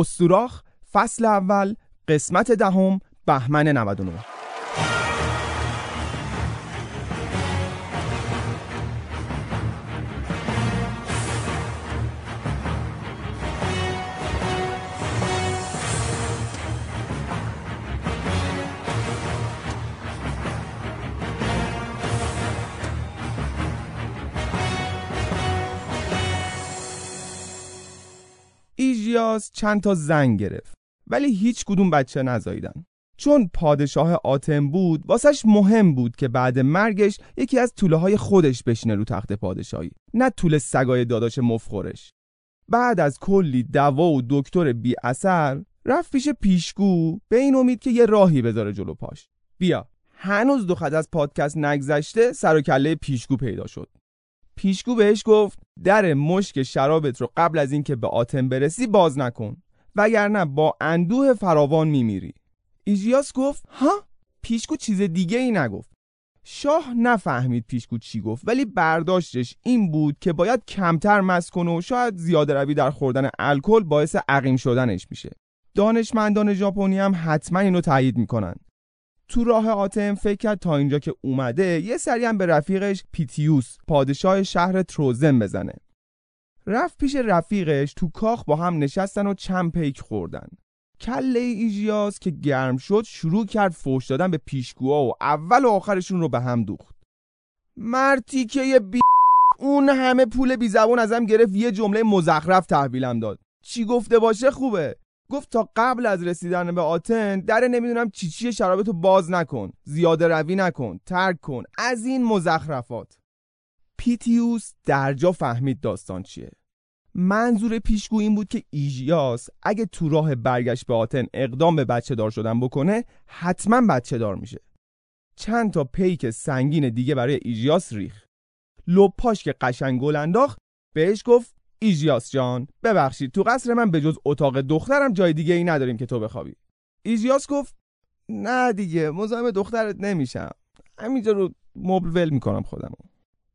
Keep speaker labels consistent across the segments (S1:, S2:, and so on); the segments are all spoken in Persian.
S1: استوراخ فصل اول قسمت دهم بهمن 99 ایژیاس چند تا زنگ گرفت. ولی هیچ کدوم بچه نزاییدن. چون پادشاه آتم بود واسش مهم بود که بعد مرگش یکی از طوله های خودش بشینه رو تخت پادشاهی نه طول سگای داداش مفخورش. بعد از کلی دوا و دکتر بی اثر رفت پیش پیشگو به این امید که یه راهی بذاره جلو پاش. بیا. هنوز دو خط از پادکست نگذشته سر و کله پیشگو پیدا شد. پیشگو بهش گفت در مشک شرابت رو قبل از اینکه به آتم برسی باز نکن وگرنه با اندوه فراوان میمیری. ایژیاس گفت ها؟ پیشگو چیز دیگه ای نگفت. شاه نفهمید پیشگو چی گفت ولی برداشتش این بود که باید کمتر مست کنه و شاید زیاده روی در خوردن الکل باعث عقیم شدنش میشه. دانشمندان ژاپنی هم حتما اینو تایید می‌کنن. تو راه آتم فکر کرد تا اینجا که اومده یه سری هم به رفیقش پیتیوس پادشاه شهر تروزن بزنه. رفت پیش رفیقش تو کاخ با هم نشستن و چند پیک خوردن. کله ایژیاس که گرم شد شروع کرد فوش دادن به پیشگوها و اول و آخرشون رو به هم دوخت. مرتی که بی اون همه پول بی زبون ازم گرفت یه جمله مزخرف تحویلم داد. چی گفته باشه خوبه. گفت تا قبل از رسیدن به آتن در نمی‌دونم چی چی شرابتو باز نکن زیاده روی نکن ترک کن از این مزخرفات. پیتیوس درجا فهمید داستان چیه. منظور پیشگو این بود که ایژیاس اگه تو راه برگشت به آتن اقدام به بچه دار شدن بکنه حتما بچه دار میشه. چند تا پیک سنگین دیگه برای ایژیاس ریخ لپاش که قشنگ گل انداخت بهش گفت ایژیاس جان ببخشید تو قصر من به جز اتاق دخترم جای دیگه ای نداریم که تو بخوابی. ایژیاس گفت نه دیگه مزاحم دخترت نمیشم. همینجا رو مبل ول می‌کنم خودمو.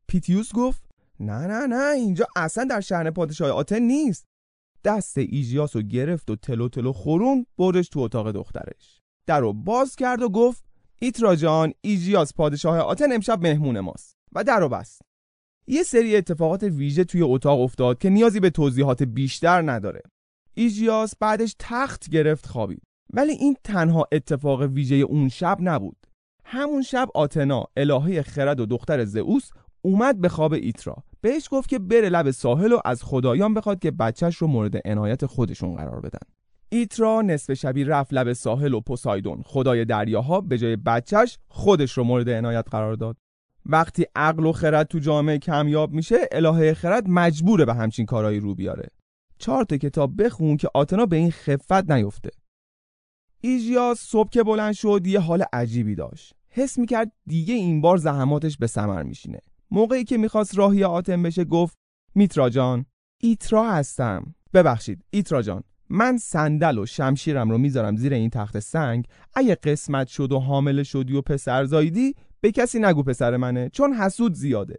S1: پیتیوس گفت نه نه نه اینجا اصلا در شهر پادشاه آتن نیست. دست ایژیاس رو گرفت و تلو تلو خورون بردش تو اتاق دخترش. در رو باز کرد و گفت ایترا جان پادشاه آتن امشب مهمون ماست. و در رو بست. یه سری اتفاقات ویژه توی اتاق افتاد که نیازی به توضیحات بیشتر نداره. ایژیاس بعدش تخت گرفت خوابید. ولی این تنها اتفاق ویژه اون شب نبود. همون شب آتنا الهه خرد و دختر زئوس اومد به خواب ایترا. بهش گفت که بره لب ساحل و از خدایان بخواد که بچهش رو مورد عنایت خودشون قرار بدن. ایترا نصف شبی رفت لب ساحل و پوسایدون. خدای دریاها به جای بچهش خودش رو مورد عنایت قرار داد. وقتی عقل و خرد تو جامعه کمیاب میشه الهه خرد مجبوره به همچین کارهایی رو بیاره. چهار تا کتاب بخون که آتنا به این خفت نیفته. ایژیاس صبح که بلند شد یه حال عجیبی داشت. حس می‌کرد دیگه این بار زحماتش به ثمر میشینه. موقعی که می‌خواست راهی آتم بشه گفت میترا جان ایترا هستم. ببخشید ایترا جان من صندل و شمشیرم رو می‌ذارم زیر این تخت سنگ. اگه قسمت شد و حامل شدی و پسر زایدی به کسی نگو پسر منه چون حسود زیاده.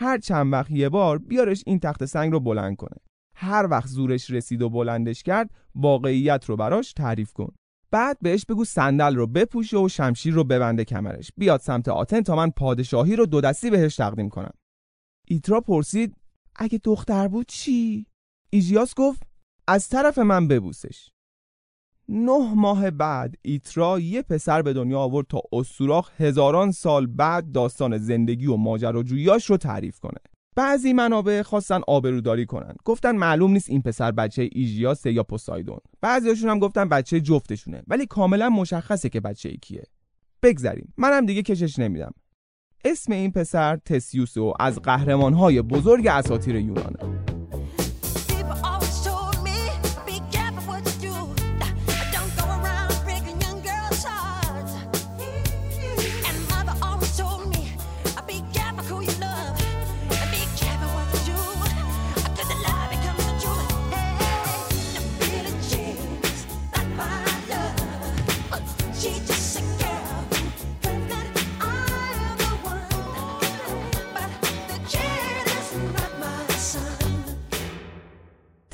S1: هر چند وقت یه بار بیارش این تخت سنگ رو بلند کنه. هر وقت زورش رسید و بلندش کرد واقعیت رو براش تعریف کن. بعد بهش بگو صندل رو بپوشه و شمشیر رو ببنده کمرش. بیاد سمت آتن تا من پادشاهی رو دو دستی بهش تقدیم کنم. ایترا پرسید اگه دختر بود چی؟ ایژیاس گفت از طرف من ببوسش. نه ماه بعد ایترا یه پسر به دنیا آورد تا استوراخ هزاران سال بعد داستان زندگی و ماجراجوییاش رو تعریف کنه. بعضی منابع خواستن آبروداری کنن. گفتن معلوم نیست این پسر بچه ایژیاسه یا پوسایدون. بعضیاشون هم گفتن بچه جفتشونه ولی کاملا مشخصه که بچه ای کیه. بگذریم. منم دیگه کشش نمیدم. اسم این پسر تسیوس و از قهرمانهای بزرگ اساطیر یونانه.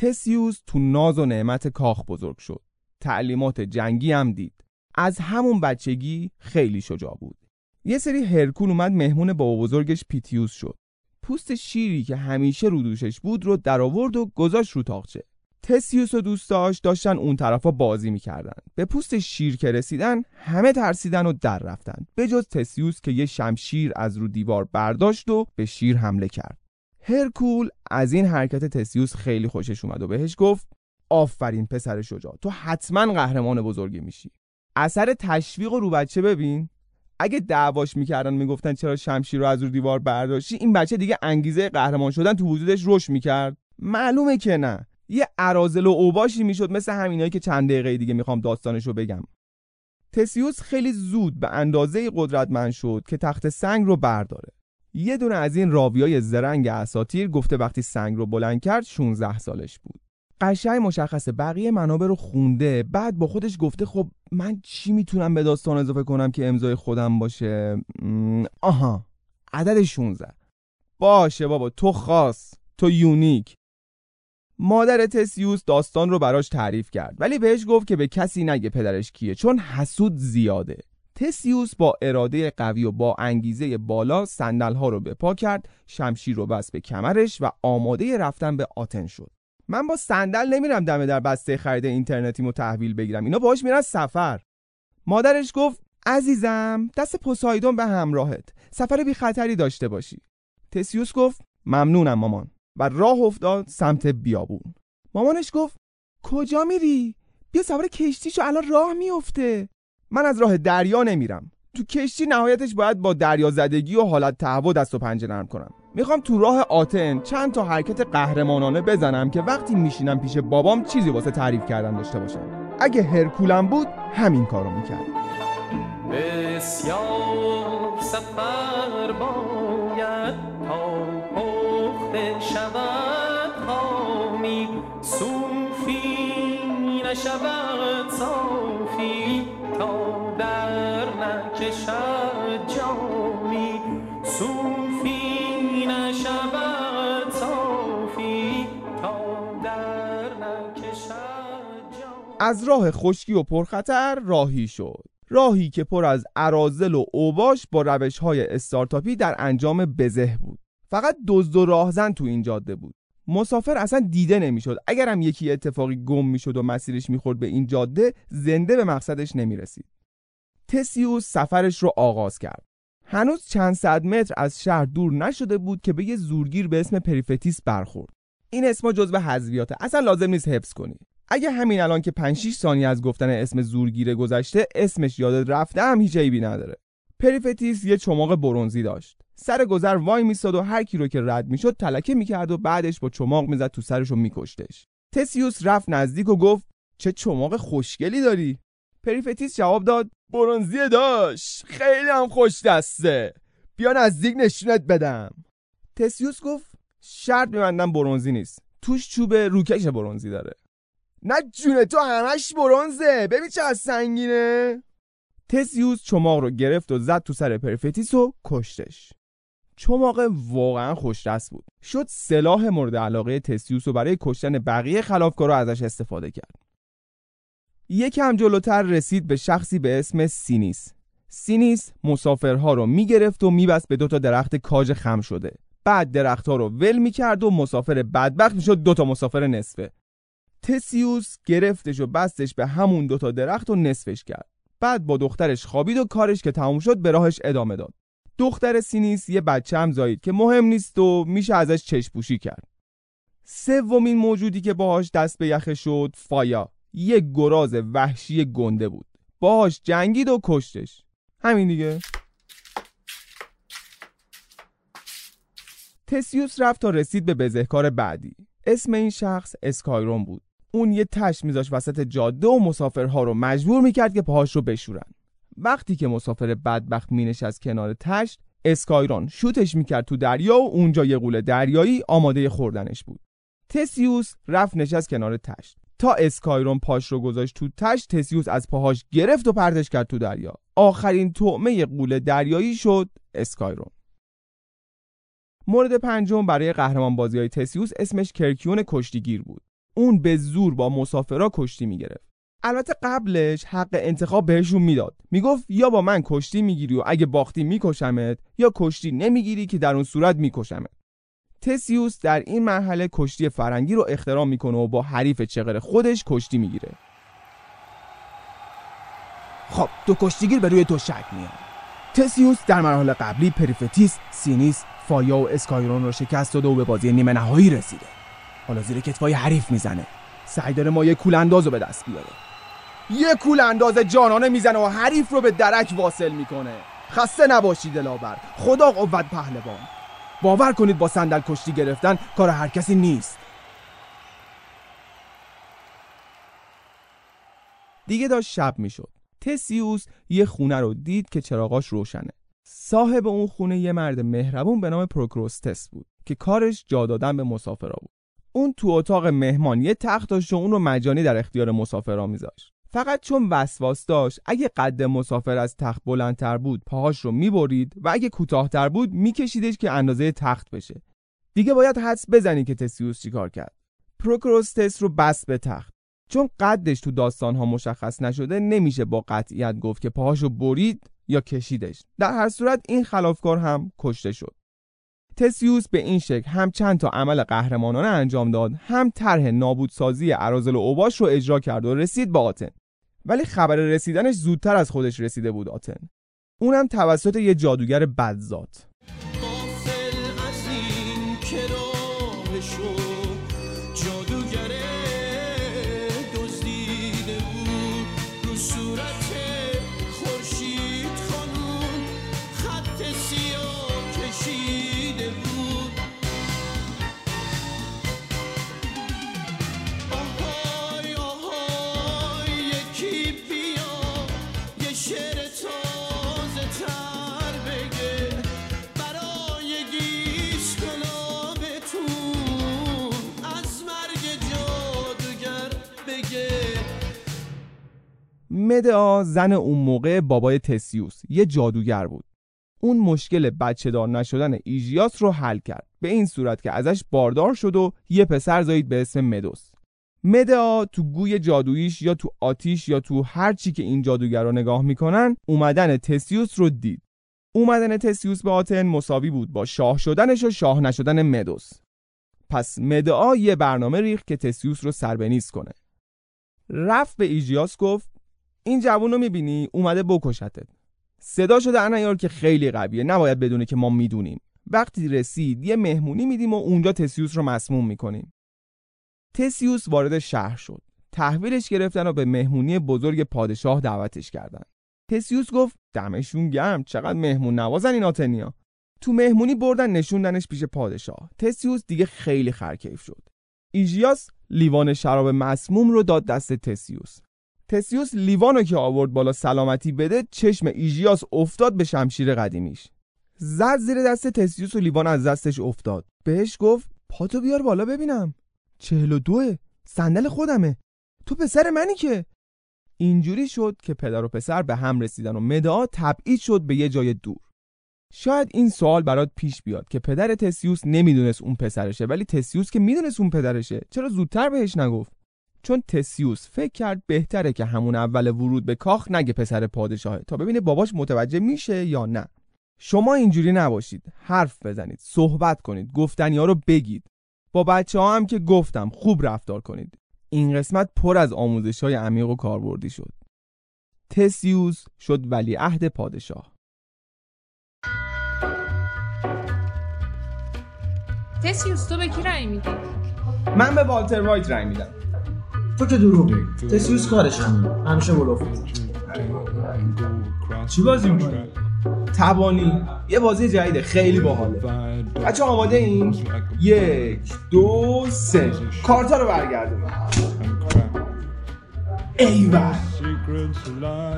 S1: تسیوس تو ناز و نعمت کاخ بزرگ شد. تعلیمات جنگی هم دید. از همون بچگی خیلی شجاع بود. یه سری هرکول اومد مهمون بابا بزرگش پیتیوس شد. پوست شیری که همیشه رو دوشش بود رو در آورد و گذاشت رو تاقچه. تسیوس و دوستاش داشتن اون طرفا بازی می‌کردن. به پوست شیر که رسیدن همه ترسیدن و در رفتن. به جز تسیوس که یه شمشیر از رو دیوار برداشت و به شیر حمله کرد. هرکول از این حرکت تسیوس خیلی خوشش اومد و بهش گفت آفرین پسر شجاع تو حتما قهرمان بزرگی میشی. اثر تشویق رو بچه ببین. اگه دعواش می‌کردن می‌گفتن چرا شمشیر رو از رو دیوار برداشتی؟ این بچه دیگه انگیزه قهرمان شدن تو وجودش رشد می‌کرد. معلومه که نه. یه ارازل و اوباشی می‌شد مثل همینایی که چند دقیقه دیگه می‌خوام داستانش رو بگم. تسیوس خیلی زود به اندازه قدرتمند شد که تخت سنگ رو برداره. یه دونه از این راویای زرنگ اساتیر گفته وقتی سنگ رو بلند کرد 16 سالش بود. قشنگ مشخصه بقیه منابع رو خونده بعد با خودش گفته خب من چی می‌تونم به داستان اضافه کنم که امضای خودم باشه؟ آها عدد 16 باشه بابا تو خاص تو یونیک. مادر تسیوس داستان رو براش تعریف کرد ولی بهش گفت که به کسی نگه پدرش کیه چون حسود زیاده. تسیوس با اراده قوی و با انگیزه بالا صندل ها رو به پا کرد شمشیر رو بس به کمرش و آماده رفتن به آتن شد. من با صندل نمیرم دمه در بسته خرید اینترنتیمو تحویل بگیرم اینا باهاش میرن سفر. مادرش گفت عزیزم دست پوسایدون به همراهت سفر بی خطری داشته باشی. تسیوس گفت ممنونم مامان. و راه افتاد سمت بیابون. مامانش گفت کجا میری؟ بیا سوار کشتیشو الان راه میفته من از راه دریا نمیرم. تو کشتی نهایتش باید با دریا زدگی و حالت تهوع دست و پنجه نرم کنم. می‌خوام تو راه آتن چند تا حرکت قهرمانانه بزنم که وقتی میشینم پیش بابام چیزی واسه تعریف کردن داشته باشم. اگه هرکولم بود همین کارو می‌کرد بسیار سفر باید تا شود خامی. نشود از راه خشکی و پرخطر راهی شد. راهی که پر از ارازل و اوباش با روش های استارتاپی در انجام بزه بود. فقط دزد و راهزن تو این جاده بود. مسافر اصلا دیده نمی‌شد. اگرم یکی اتفاقی گم می‌شد و مسیرش می‌خورد به این جاده زنده به مقصدش نمی‌رسید. تسیوس سفرش رو آغاز کرد. هنوز چند صد متر از شهر دور نشده بود که به یه زورگیر به اسم پریفتیس برخورد. این اسم جزو حذویاته. اصلا لازم نیست حفظ کنی. اگه همین الان که 5 6 ثانیه از گفتن اسم زورگیره گذشته اسمش یادت رفته هم هیچ عیبی نداره. پریفتیس یه چماق برونزی داشت. سر گذر وای میستاد و هر کی رو که رد می‌شد تلکه می‌کرد و بعدش با چماق می‌زد تو سرش و میکشتش. تسیوس رفت نزدیک و گفت چه چماق خوشگلی داری؟ پریفتیس جواب داد برونزی داشت. خیلی هم خوش دسته. بیا نزدیک نشونت بدم. تسیوس گفت شرط میبندم برونزی نیست. توش چوب روکش برونزی داره. نه جون تو همش برونزه. ببین چه سنگینه. تسیوس چماق رو گرفت و زد تو سر پرفتیس و کشتش. چماق واقعا خوش دست بود. شد سلاح مورد علاقه تسیوس و برای کشتن بقیه خلافکارا ازش استفاده کرد. یکم جلوتر رسید به شخصی به اسم سینیس. سینیس مسافرها رو می‌گرفت و میبست به دوتا درخت کاج خم شده. بعد درختها رو ول می‌کرد و مسافر بدبخت می‌شد دوتا مسافر نصفه. تسیوس گرفتش و بستش به همون دوتا درخت و نصفش کرد. بعد با دخترش خوابید و کارش که تموم شد به راهش ادامه داد. دختر سینیس یه بچه هم زایید که مهم نیست و میشه ازش چشم پوشی کرد. سومین موجودی که باهاش دست به یخه شد فایا. یه گراز وحشی گنده بود. باهاش جنگید و کشتش. همین دیگه. تسیوس رفت تا رسید به بزهکار بعدی. اسم این شخص اسکایرون بود. اون یه تش میذاش وسط جاده و مسافرها رو مجبور می‌کرد که پاهاش رو بشورن. وقتی که مسافر بدبخت مینشست کنار تشت اسکایرون شوتش می‌کرد تو دریا و اونجا یه قوله دریایی آماده خوردنش بود. تسیوس رفت نشست کنار تشت. تا اسکایرون پاش رو گذاشت تو تشت تسیوس از پاهاش گرفت و پرتش کرد تو دریا. آخرین طعمه قوله دریایی شد اسکایرون مورد پنجم برای قهرمان بازی های تسیوس اسمش کرکیون کشتیگیر بود. اون به زور با مسافرا کشتی می‌گرفت. البته قبلش حق انتخاب بهشون می‌داد. می‌گفت یا با من کشتی می‌گیری و اگه باختی میکشمت یا کشتی نمی‌گیری که در اون صورت میکشمت. تسیوس در این مرحله کشتی فرنگی رو احترام می‌کنه و با حریف چغر خودش کشتی می‌گیره. خب دو کشتیگیر به روی تشک میاد تسیوس در مرحله قبلی پریفتیس، سینیس، فایا و اسکایرون رو شکست داده و به بازی نیمه نهایی رسیده. حالا زیر کتفای حریف می‌زنه. سعی داره ما یه کول انداز رو به دست بیاره. یه کول انداز جانانه می‌زنه و حریف رو به درک واصل می‌کنه. خسته نباشید دلاور خدا قوت پهلوان. باور کنید با صندل کشتی گرفتن کار هر کسی نیست. دیگه داشت شب می‌شد. تسیوس یه خونه رو دید که چراغاش روشنه. صاحب اون خونه یه مرد مهربون به نام پروکروستس بود که کارش جا دادن به مسافرا بود. اون تو اتاق مهمان یه تخت داشت و اون رو مجانی در اختیار مسافرا میذاشت. فقط چون وسواس داشت اگه قد مسافر از تخت بلندتر بود پاهاش رو می‌برید و اگه کوتاهتر بود میکشیدش که اندازه تخت بشه. دیگه باید حدس بزنی که تسیوس چیکار کرد. پروکروستس رو بس به تخت. چون قدش تو داستان ها مشخص نشده نمیشه با قطعیت گفت که پاهاشو برید یا کشیدش. در هر صورت این خلافکار هم کشته شد. تسیوس به این شکل هم چند تا عمل قهرمانانه انجام داد هم طرح نابودسازی ارازل و اوباش رو اجرا کرد و رسید به آتن. ولی خبر رسیدنش زودتر از خودش رسیده بود آتن. اونم توسط یه جادوگر بدزاد مدعا زن اون موقع بابای تسیوس. یه جادوگر بود. اون مشکل بچه دار نشدن ایژیاس رو حل کرد. به این صورت که ازش باردار شد و یه پسر زایید به اسم مدوس. مدعا تو گوی جادوییش یا تو آتیش یا تو هر چی که این جادوگر رو نگاه می‌کنن اومدن تسیوس رو دید. اومدن تسیوس به آتن مساوی بود با شاه شدنش و شاه نشدن مدوس. پس مدعا یه برنامه ریخت که تسیوس رو سربنیز کنه. رفت به ایژیاس گفت این جوون رو می‌بینی؟ اومده بکشتت. صدا شده انیار که خیلی قویه. نباید بدونه که ما می‌دونیم. وقتی رسید یه مهمونی میدیم و اونجا تسیوس رو مسموم می‌کنیم. تسیوس وارد شهر شد. تحویلش گرفتن و به مهمونی بزرگ پادشاه دعوتش کردن. تسیوس گفت دمشون گرم. چقدر مهمون نوازن این آتنیا. تو مهمونی بردن نشوندنش پیش پادشاه. تسیوس دیگه خیلی خرکیف شد. ایژیاس لیوان شراب مسموم رو داد دست تسیوس. تسیوس لیوانو که آورد بالا سلامتی بده چشم ایژیاس افتاد به شمشیر قدیمیش. زد زیر دست تسیوس و لیوان از دستش افتاد. بهش گفت پاتو بیار بالا ببینم. چهل و دوه صندل خودمه. تو پسر منی که. اینجوری شد که پدر و پسر به هم رسیدن و مدعا تبعید شد به یه جای دور. شاید این سوال برات پیش بیاد که پدر تسیوس نمی‌دونست اون پسرشه ولی تسیوس که می‌دونست اون پدرشه چرا زودتر بهش نگفت؟ چون تسیوس فکر کرد بهتره که همون اول ورود به کاخ نگه پسر پادشاهه تا ببینه باباش متوجه میشه یا نه. شما اینجوری نباشید. حرف بزنید. صحبت کنید. گفتنی ها رو بگید. با بچه ها هم که گفتم خوب رفتار کنید. این قسمت پر از آموزش های عمیق و کاربردی شد. تسیوس شد ولی عهد پادشاه.
S2: تسیوس تو به کی رأی میدی؟
S1: من به والتر وایت رأی میدم.
S3: تو که دروغ تسیوس کارش همیشه بلوف چی بازی می‌کنی؟
S1: تبانی. یه بازی جدیده خیلی باحاله. بچه آماده این یک دو سه. کارتا رو برگردون ایول.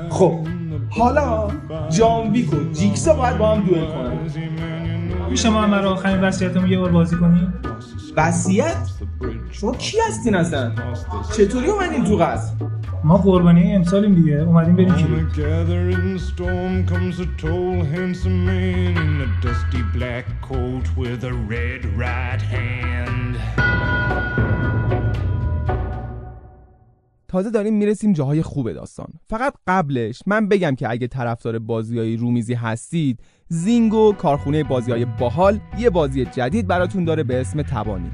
S1: خب حالا جان ویک و جیکسا باید با هم دوئل کنن.
S3: میشه ما هم آخرین وصیتمون یه بار بازی کنیم
S1: وصیت؟ شما کی هستین اصلا؟ چطوری اومدین تو قصر
S3: ما قربانی امسالیم دیگه اومدیم بریم
S1: تازه داریم می‌رسیم جاهای خوب داستان. فقط قبلش من بگم که اگه طرفدار های رومیزی هستید زینگو کارخونه های باحال یه بازی جدید براتون داره به اسم تبانی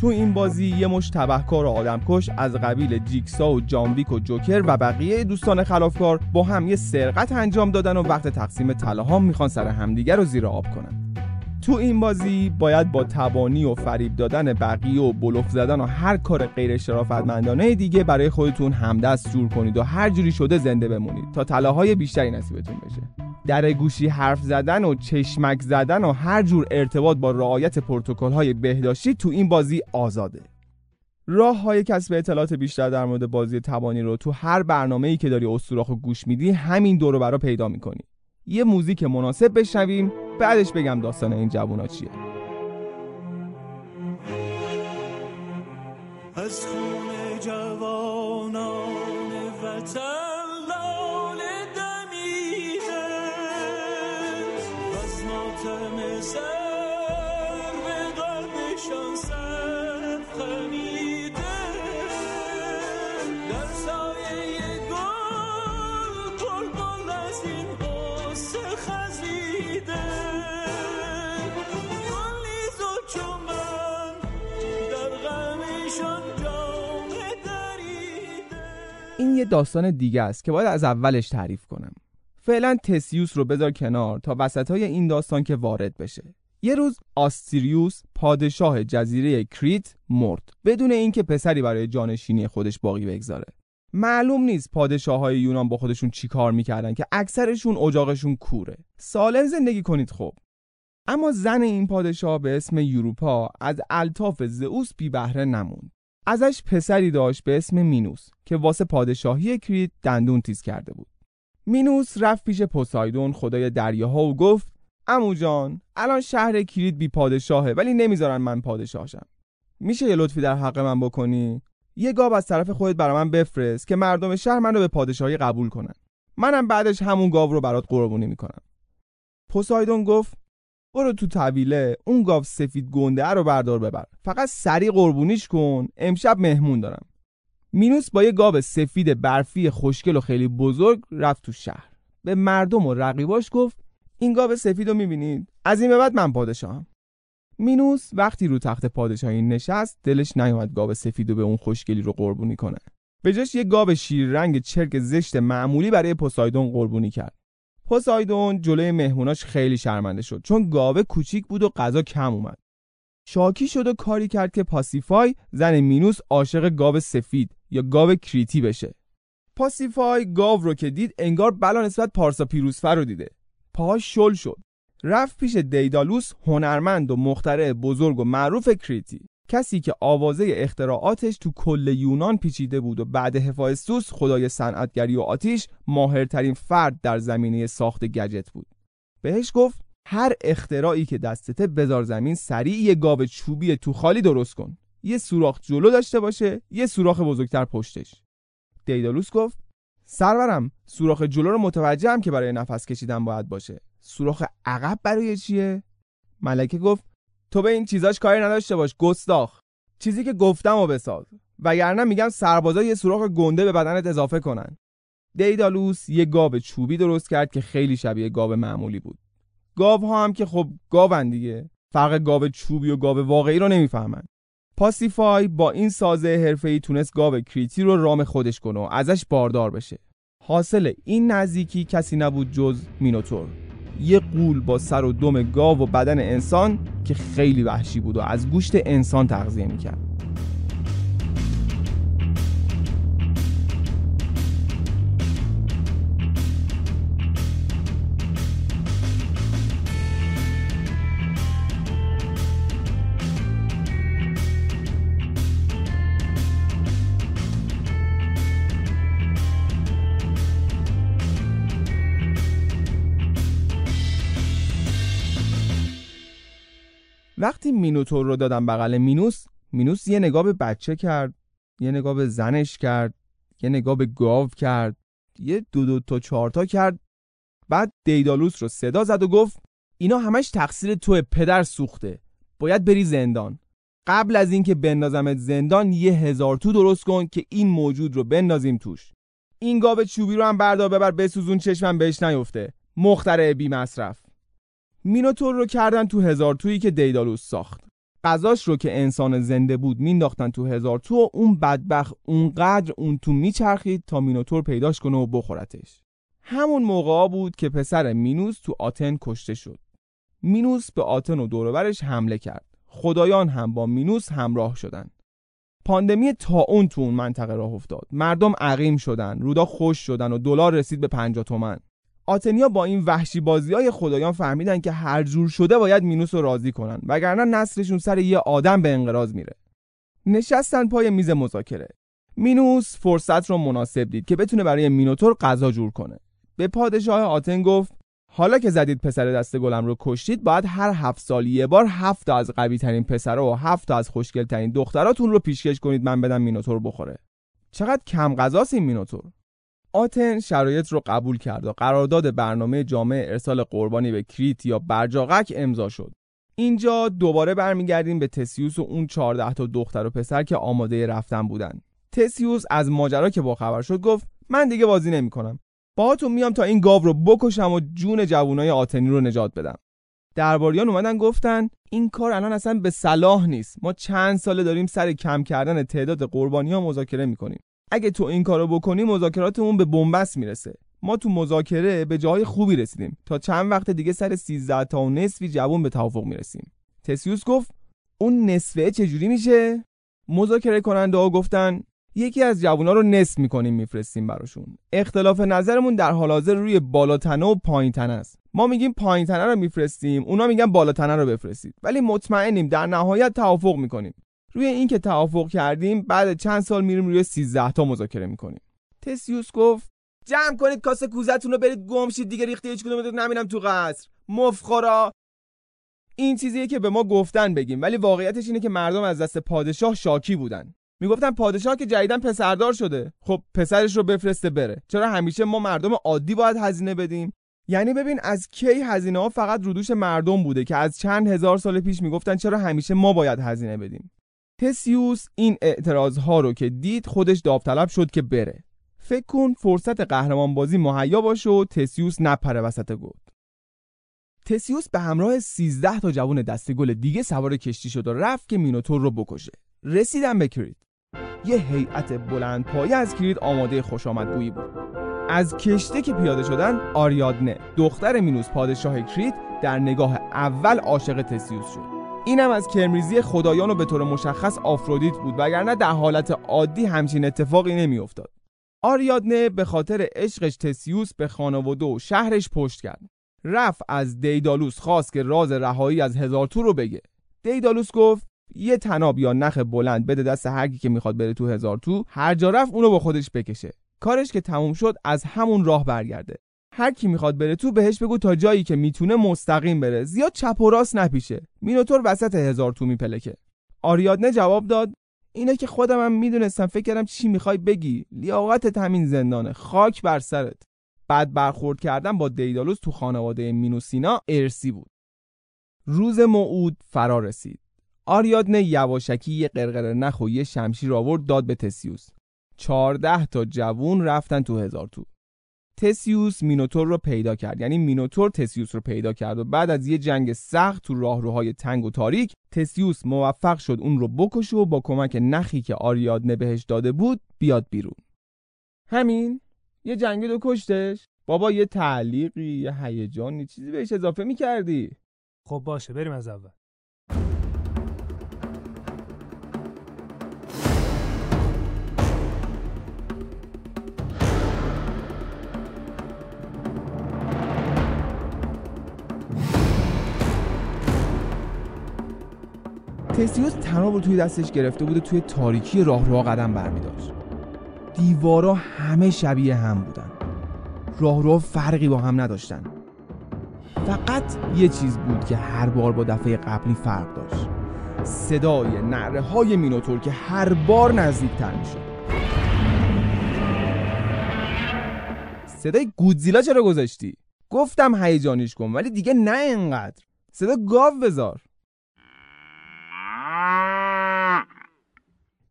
S1: تو این بازی یه مش تبهکار و آدمکش از قبیل جیکسا و جانویک و جوکر و بقیه دوستان خلافکار با هم یه سرقت انجام دادن و وقت تقسیم طلاها می‌خوان سر همدیگر رو زیر آب کنن. تو این بازی باید با تبانی و فریب دادن بقیه و بلوف زدن و هر کار غیر شرافتمندانه دیگه برای خودتون همدست جور کنید و هر جوری شده زنده بمونید تا طلاهای بیشتری نصیبتون بشه. در گوشی حرف زدن و چشمک زدن و هر جور ارتباط با رعایت پروتکل های بهداشتی تو این بازی آزاده. راه های کسب اطلاعات بیشتر در مورد بازی تبانی رو تو هر برنامه ای که داری استوراخ گوش میدی همین دورو برا پیدا می‌کنی. یه موزیک مناسب بشنویم بعدش بگم داستان این جوونا چیه. از خون جوانان وطن این یه داستان دیگه است که باید از اولش تعریف کنم. فعلا تسیوس رو بذار کنار تا وسط های این داستان که وارد بشه. یه روز آستریوس پادشاه جزیره کریت مرد. بدون اینکه پسری برای جانشینی خودش باقی بگذاره. معلوم نیست پادشاه های یونان با خودشون چی کار می‌کردن که اکثرشون اجاقشون کوره. سالم زندگی کنید خب. اما زن این پادشاه به اسم یوروپا از الطاف زئوس بی بهره نموند. ازش پسری داشت به اسم مینوس که واسه پادشاهی کریت دندون تیز کرده بود. مینوس رفت پیش پوسایدون خدای دریاها و گفت عمو جان الان شهر کریت بی پادشاهه ولی نمی‌ذارن من پادشاهشم میشه یه لطفی در حق من بکنی؟ یه گاو از طرف خودت برا من بفرست که مردم شهر منو به پادشاهی قبول کنن. منم بعدش همون گاو رو برات قربونی می‌کنم. پوسایدون گفت برو تو طویله اون گاو سفید گنده رو بردار ببر. فقط سریع قربونیش کن امشب مهمون دارم. مینوس با یه گاو سفید برفی خوشگل و خیلی بزرگ رفت تو شهر. به مردم و رقیباش گفت این گاو سفید رو می‌بینید؟ از این به بعد من پادشاهم. مینوس وقتی رو تخت پادشاهی نشست دلش نیومد گاو سفید رو به اون خوشگلی رو قربونی کنه. به جاش یه گاو شیر رنگ چرک زشت معمولی برای پوسایدون قربونی کرد. پوسایدون جلوی مهموناش خیلی شرمنده شد چون گاوه کوچیک بود و غذا کم اومد. شاکی شد و کاری کرد که پاسیفای زن مینوس عاشق گاو سفید یا گاو کریتی بشه. پاسیفای گاو رو که دید انگار بلا نسبت پارسا پیروزفر رو دیده. پاهاش شل شد. رفت پیش دیدالوس هنرمند و مخترع بزرگ و معروف کریتی. کسی که آوازه اختراعاتش تو کل یونان پیچیده بود و بعد هفایستوس خدای صنعتگری و آتیش ماهرترین فرد در زمینه ساخت گجت بود. بهش گفت هر اختراعی که دستته بذار زمین سریع یه گاو چوبی تو خالی درست کن. یه سوراخ جلو داشته باشه یه سوراخ بزرگتر پشتش. دیدالوس گفت سرورم سوراخ جلو رو متوجهم که برای نفس کشیدن باید باشه. سوراخ عقب برای چیه؟ ملکه گفت تو به این چیزاش کاری نداشته باش گستاخ. چیزی که گفتم و بساز. وگرنه میگم سربازا یه سوراخ گنده به بدنت اضافه کنن. دیدالوس یه گاو چوبی درست کرد که خیلی شبیه گاو معمولی بود. ها هم که خب گاون دیگه. فرق گاو چوبی و گاو واقعی رو نمی‌فهمن. پاسیفای با این سازه حرفه‌ای تونست گاو کریتی رو رام خودش کنه و ازش باردار بشه. حاصل این نزدیکی کسی نبود جز مینوتور. یه قول با سر و دم گاو و بدن انسان که خیلی وحشی بود و از گوشت انسان تغذیه می‌کرد. وقتی مینوتور رو دادم بغل مینوس مینوس یه نگاه به بچه کرد یه نگاه به زنش کرد یه نگاه به گاو کرد یه دو دو تا چهار تا کرد. بعد دیدالوس رو صدا زد و گفت اینا همش تقصیر تو پدر سوخته. باید بری زندان. قبل از اینکه بندازمت زندان یه هزار تو درست کن که این موجود رو بندازیم توش. این گاو چوبی رو هم بردار ببر بسوزون چشمم بهش نیفته. مخترع بی مصرف مینوتور رو کردن تو هزار تویی که دیدالوس ساخت. غذاش رو که انسان زنده بود مینداختن تو هزار تو و اون بدبخت اونقدر اون تو میچرخید تا مینوتور پیداش کنه و بخورتش. همون موقع بود که پسر مینوس تو آتن کشته شد. مینوس به آتن و دورورش حمله کرد. خدایان هم با مینوس همراه شدند. پاندمی تا اون تو اون منطقه راه افتاد. مردم عقیم شدن رودا خشک شدن و دلار رسید به 50 تومن. آتنیا با این وحشی بازی های خدایان فهمیدن که هر جور شده باید مینوس رو راضی کنن وگرنه نسلشون سر یه آدم به انقراض میره. نشستن پای میز مذاکره. مینوس فرصت رو مناسب دید که بتونه برای مینوتور غذا جور کنه. به پادشاه آتن گفت حالا که زدید پسر دست گلم رو کشتید باید هر هفت سال یه بار هفت از قوی ترین پسر و هفت از خوشگل ترین دختراتون رو پیشکش کنید من بدم مینوتور بخوره. چقدر کم غذاست این مینوتور؟ آتن شرایط رو قبول کرد و قرارداد برنامه جامعه ارسال قربانی به کریت یا برجاقک امضا شد. اینجا دوباره برمیگردیم به تسیوس و اون 14 تا دختر و پسر که آماده رفتن بودن. تسیوس از ماجرا که با خبر شد گفت من دیگه بازی نمی‌کنم. باهاتون میام تا این گاو رو بکشم و جون جوانای آتنی رو نجات بدم. درباریان اومدن گفتن این کار الان اصلا به صلاح نیست. ما چند ساله داریم سر کم کردن تعداد قربانی ها مذاکره می‌کنیم. اگه تو این کارو بکنی مذاکراتمون به بنبست می‌رسه. ما تو مذاکره به جای خوبی رسیدیم. تا چند وقت دیگه سر 13 تا و نصفی جوون به توافق می‌رسیم. تسیوس گفت اون نصفه چجوری میشه؟ مذاکره کننده ها گفتن یکی از جوونا رو نصف می‌کنیم میفرستیم براشون. اختلاف نظرمون در حال حاضر روی بالاتنه و پایینتنه است. ما میگیم پایینتنه رو میفرستیم اونا میگن بالاتنه رو بفرستید. ولی مطمئنیم در نهایت توافق می‌کنیم. روی این که توافق کردیم بعد چند سال میریم روی 13 تا مذاکره می‌کنیم. تسیوس گفت جمع کنید کاسه کوزتون رو برید گم شید دیگه ریخته هیچ کدوم نمیرم تو قصر. مفخورا. این چیزیه که به ما گفتن بگیم ولی واقعیتش اینه که مردم از دست پادشاه شاکی بودن. می‌گفتن پادشاه که جدیدن پسردار شده. خب پسرش رو بفرسته بره. چرا همیشه ما مردم عادی باید هزینه بدیم؟ یعنی ببین از کی هزینه ها فقط رودوش مردم بوده که از چند هزار سال پیش می‌گفتن چرا همیشه ما باید هزینه بدیم؟ تسیوس این اعتراض ها رو که دید خودش داوطلب شد که بره. فکر کن فرصت قهرمان بازی مهیا باشه و تسیوس نپره وسط گود تسیوس به همراه 13 تا جوان دستگل دیگه سوار کشتی شد و رفت که مینوتور رو بکشه. رسیدن به کرید. یه هیئت بلند پایه از کرید آماده خوش آمدگویی بود. از کشته که پیاده شدن آریادنه دختر مینوس پادشاه کرید در نگاه اول عاشق تسیوس شد. اینم از کرمریزی خدایان و به طور مشخص آفرودیت بود وگرنه در حالت عادی همچین اتفاقی نمیافتاد. آریادنه به خاطر عشقش تسیوس به خانواده و شهرش پشت کرد. رفت از دیدالوس خواست که راز رهایی از هزار تو رو بگه. دیدالوس گفت یه تناب یا نخ بلند بده دست هر کی که می‌خواد بره تو هزار تو هر جا رفت اونو با خودش بکشه. کارش که تموم شد از همون راه برگرده. هر کی می‌خواد بره تو بهش بگو تا جایی که می‌تونه مستقیم بره. زیاد چپ و راست نپیشه. مینوتور وسط هزار تو میپلکه آریادنه جواب داد اینه که خودم هم می‌دونستم فکر کردم چی می‌خوای بگی. لیاقتت همین زندانه. خاک بر سرت. بعد برخورد کردن با دیدالوس تو خانواده مینوسینا ارسی بود. روز موعود فرا رسید. آریادنه یواشکی یه قرقره نخ و یه شمشیر آورد داد به تسیوس. چهارده تا جوون رفتن تو هزار تو. تسیوس مینوتور رو پیدا کرد. یعنی مینوتور تسیوس رو پیدا کرد و بعد از یه جنگ سخت تو راهروهای تنگ و تاریک تسیوس موفق شد اون رو بکشه و با کمک نخی که آریادنه بهش داده بود بیاد بیرون. همین؟ یه جنگی رو کشتش؟ بابا یه تعلیقی یه هیجانی چیزی بهش اضافه می‌کردی؟
S4: خب باشه بریم از اول.
S1: تسیوس تناب رو توی دستش گرفته بود و توی تاریکی راهروها قدم برمیداشت. دیوارا همه شبیه هم بودن. راهروها فرقی با هم نداشتن. فقط یه چیز بود که هر بار با دفعه قبلی فرق داشت. صدای نعره های مینوتور که هر بار نزدیکتر می‌شد. صدای گودزیلا چرا گذاشتی؟ گفتم هیجانیش کن ولی دیگه نه انقدر صدا گاو بذار.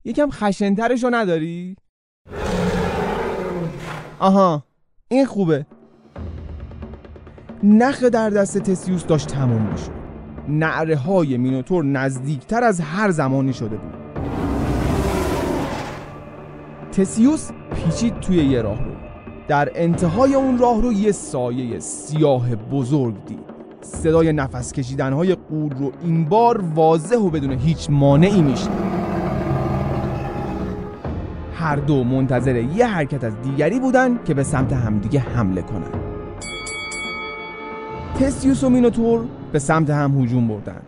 S1: یکم خشنترشو نداری؟ آها این خوبه. نخ در دست تسیوس داشت تموم می‌شد. نعره های مینوتور نزدیکتر از هر زمانی شده بود. تسیوس پیچید توی یه راه رو در انتهای اون راه رو یه سایه سیاه بزرگ دید. صدای نفس کشیدن های قول رو این بار واضح و بدون هیچ مانعی میشه هر دو منتظر یه حرکت از دیگری بودن که به سمت همدیگه حمله کنن. تسیوس و مینوتور به سمت هم هجوم بردن.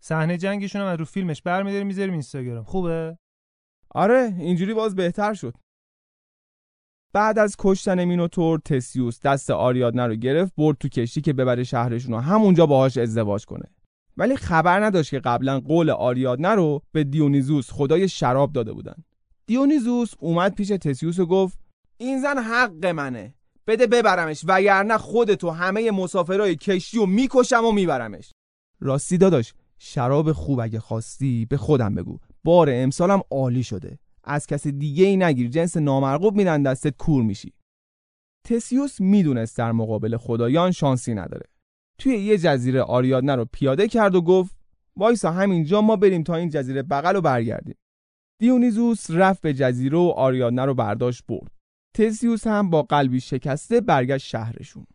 S4: صحنه جنگشون هم از رو فیلمش برمی‌داریم می‌ذاریم اینستاگرام. خوبه؟
S1: آره اینجوری باز بهتر شد. بعد از کشتن مینوتور تسیوس دست آریادنه رو گرفت برد تو کشتی که ببره شهرشون و همونجا باهاش ازدواج کنه. ولی خبر نداشت که قبلا قول آریادنه رو به دیونیزوس خدای شراب داده بودن. دیونیزوس اومد پیش تسیوس و گفت این زن حق منه. بده ببرمش وگرنه خودتو همه مسافرای کشتی رو می‌کشم و میبرمش. راستی داداش شراب خوب اگه خواستی به خودم بگو. بار امسالم عالی شده. از کس دیگه ای نگیر جنس نامرغوب میدن دستت کور میشی. تسیوس می‌دونست در مقابل خدایان شانسی نداره. توی یه جزیره آریادنه رو پیاده کرد و گفت وایسا همینجا ما بریم تا این جزیره بغل و برگردیم. دیونیزوس رفت به جزیره و آریادنه رو برداشت برد. تسیوس هم با قلبی شکسته برگشت شهرشون.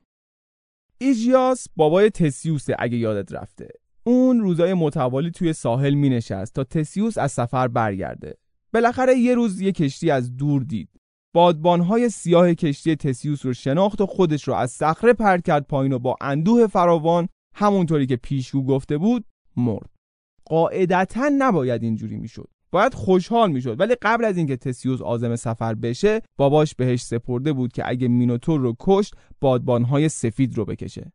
S1: ایژیاس بابای تسیوس اگه یادت رفته. اون روزای متوالی توی ساحل می نشست تا تسیوس از سفر برگرده. بالاخره یه روز یه کشتی از دور دید. بادبانهای سیاه کشتی تسیوس رو شناخت و خودش رو از صخره پرت کرد پایین و با اندوه فراوان همونطوری که پیشگو گفته بود مرد. قاعدتا نباید اینجوری می‌شد. باید خوشحال می‌شد. ولی قبل از اینکه تسیوس عازم سفر بشه باباش بهش سپرده بود که اگه مینوتور رو کشت بادبانهای سفید رو بکشه.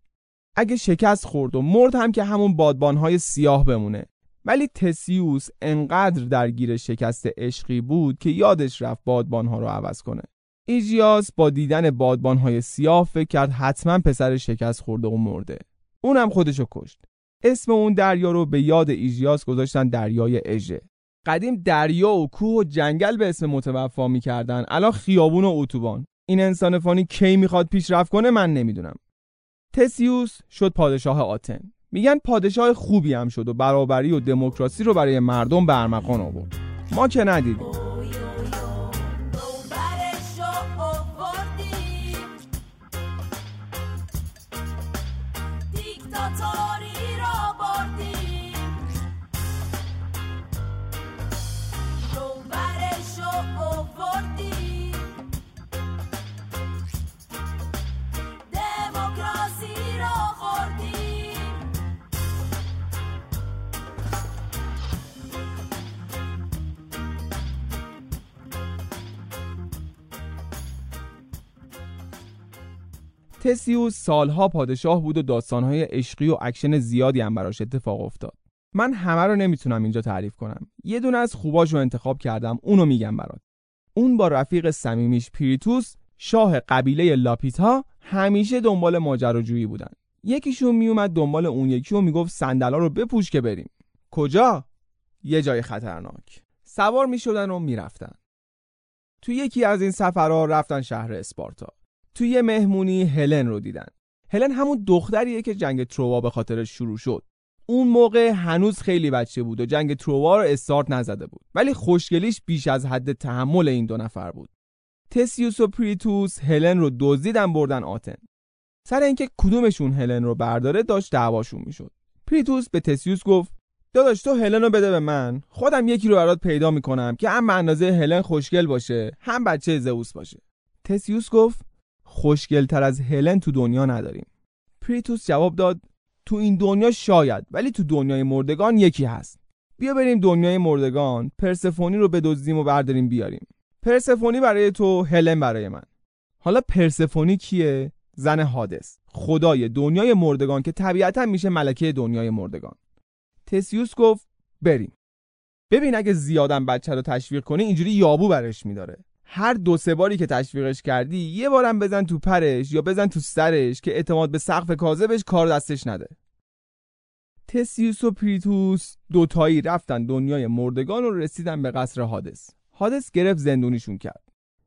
S1: اگه شکست خورد و مرد هم که همون بادبانهای سیاه بمونه. ولی تسیوس انقدر درگیر شکست عشقی بود که یادش رفت بادبانها رو عوض کنه. ایژیاس با دیدن بادبانهای سیاه فکر کرد حتما پسر شکست خورده و مرده. اونم خودشو کشت. اسم اون دریا رو به یاد ایژیاس گذاشتن دریای اژه. قدیم دریا و کوه و جنگل به اسم متوفا می‌کردن. الان خیابون و اتوبان. این انسان فانی کی می‌خواد پیشرفت کنه من نمی‌دونم. تسیوس شد پادشاه آتن. میگن پادشاه خوبی هم شد و برابری و دموکراسی رو برای مردم به ارمغان آورد. ما که ندیدیم. تسیوس سالها پادشاه بود و داستانهای عشقی و اکشن زیادی هم براش اتفاق افتاد. من همه رو نمی‌تونم اینجا تعریف کنم. یه دونه از خوباش رو انتخاب کردم اونو میگم برات. اون با رفیق صمیمیش پریتوس شاه قبیله لاپیتا همیشه دنبال ماجراجویی بودن. یکیشون میومد دنبال اون یکی و می‌گفت صندلا رو بپوش که بریم. کجا؟ یه جای خطرناک. سوار می‌شدن و می‌رفتن. تو یکی از این سفرها رفتن شهر اسپارتا. توی مهمونی هلن رو دیدن. هلن همون دختریه که جنگ تروا به خاطرش شروع شد. اون موقع هنوز خیلی بچه بود و جنگ تروا رو استارت نزده بود. ولی خوشگلیش بیش از حد تحمل این دو نفر بود. تسیوس و پریتوس هلن رو دزدیدن بردن آتن. سر اینکه کدومشون هلن رو برداره داشت دعواشون می‌شد. پریتوس به تسیوس گفت داداش تو هلن رو بده به من. خودم یکی رو برات پیدا می‌کنم که هم اندازه هلن خوشگل باشه هم بچه زئوس باشه. تسیوس گفت خوشگلتر از هلن تو دنیا نداریم. پریتوس جواب داد تو این دنیا شاید ولی تو دنیای مردگان یکی هست. بیا بریم دنیای مردگان پرسفونی رو بدزدیم و برداریم بیاریم. پرسفونی برای تو هلن برای من. حالا پرسفونی کیه؟ زن هادس خدای دنیای مردگان که طبیعتا میشه ملکه دنیای مردگان. تسیوس گفت بریم. ببین اگه زیادم بچه رو تشویق کنی اینجوری یابو برش میداره. هر دو سه باری که تشویقش کردی یه بارم بزن تو پرش یا بزن تو سرش که اعتماد به سقف کاذبش کار دستش نده. تسیوس و پریتوس دوتایی رفتن دنیای مردگان و رسیدن به قصر هادس هادس گرفت زندونیشون کرد.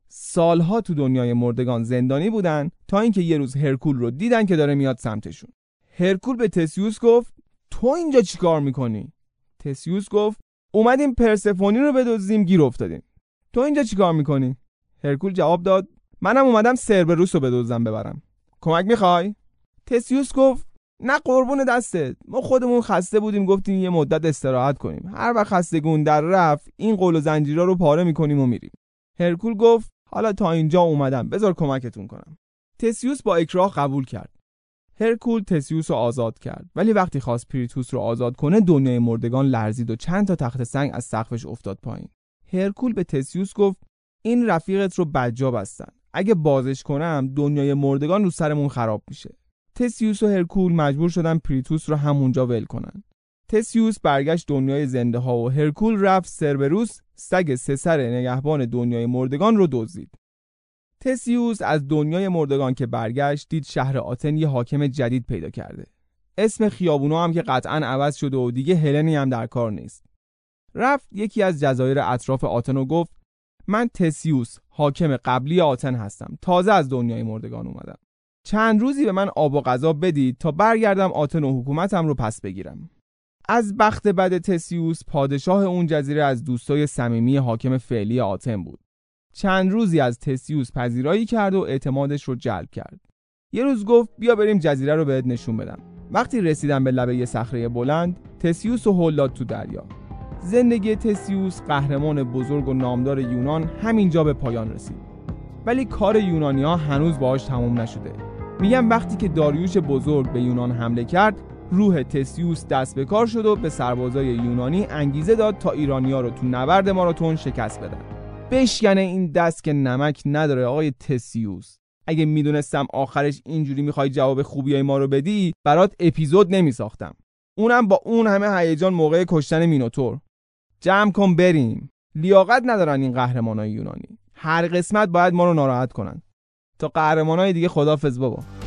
S1: سالها تو دنیای مردگان زندانی بودن تا اینکه یه روز هرکول رو دیدن که داره میاد سمتشون. هرکول به تسیوس گفت تو اینجا چیکار می‌کنی؟ تسیوس گفت اومدیم پرسفونی رو بدزدیم گیر افتادیم. تو اینجا چیکار می‌کنی؟ هرکول جواب داد منم اومدم سربروس رو بدزدم ببرم. کمک می‌خوای؟ تسیوس گفت نه قربون دستت. ما خودمون خسته بودیم گفتیم یه مدت استراحت کنیم. هر وقت خستگون در رفت این قول و زنجیرا رو پاره می‌کنیم و میریم. هرکول گفت حالا تا اینجا اومدم. بذار کمکتون کنم. تسیوس با اکراه قبول کرد. هرکول تسیوس رو آزاد کرد. ولی وقتی خواست پریتوس رو آزاد کنه دنیای مردگان لرزید و چند تا تخت سنگ از سقفش افتاد پایین. هرکول به تسیوس گفت این رفیقت رو بجا بستن اگه بازش کنم دنیای مردگان رو سرمون خراب میشه. تسیوس و هرکول مجبور شدن پریتوس رو همونجا ول کنن. تسیوس برگشت دنیای زنده ها و هرکول رفت سربروس سگ سه سر نگهبان دنیای مردگان رو دزدید. تسیوس از دنیای مردگان که برگشت دید شهر آتن یه حاکم جدید پیدا کرده. اسم خیابونا هم که قطعا عوض شده و دیگه هلنی هم در کار نیست. رفت یکی از جزایر اطراف آتن و گفت من تسیوس حاکم قبلی آتن هستم. تازه از دنیای مردگان اومدم. چند روزی به من آب و غذا بدید تا برگردم آتن و حکومتم رو پس بگیرم. از بخت بد تسیوس پادشاه اون جزیره از دوستای صمیمی حاکم فعلی آتن بود. چند روزی از تسیوس پذیرایی کرد و اعتمادش رو جلب کرد. یه روز گفت بیا بریم جزیره رو بهت نشون بدم. وقتی رسیدم به لبه یه صخره بلند تسیوس و هل تو دریا. زندگی تسیوس قهرمان بزرگ و نامدار یونان همینجا به پایان رسید. ولی کار یونانی ها هنوز باهاش تموم نشده. میگم وقتی که داریوش بزرگ به یونان حمله کرد روح تسیوس دست به کار شد و به سربازای یونانی انگیزه داد تا ایرانیا رو تو نبرد ماراتون شکست بدن. بشکنه این دست که نمک نداره آقای تسیوس. اگه می‌دونستم آخرش اینجوری می‌خوای جواب خوبی ما رو بدی برات اپیزود نمیساختم. اونم با اون همه هیجان موقع کشتن مینوتور. جمع کن بریم. لیاقت ندارن این قهرمانای یونانی. هر قسمت باید ما رو ناراحت کنن. تا قهرمانای دیگه خدافظ بابا.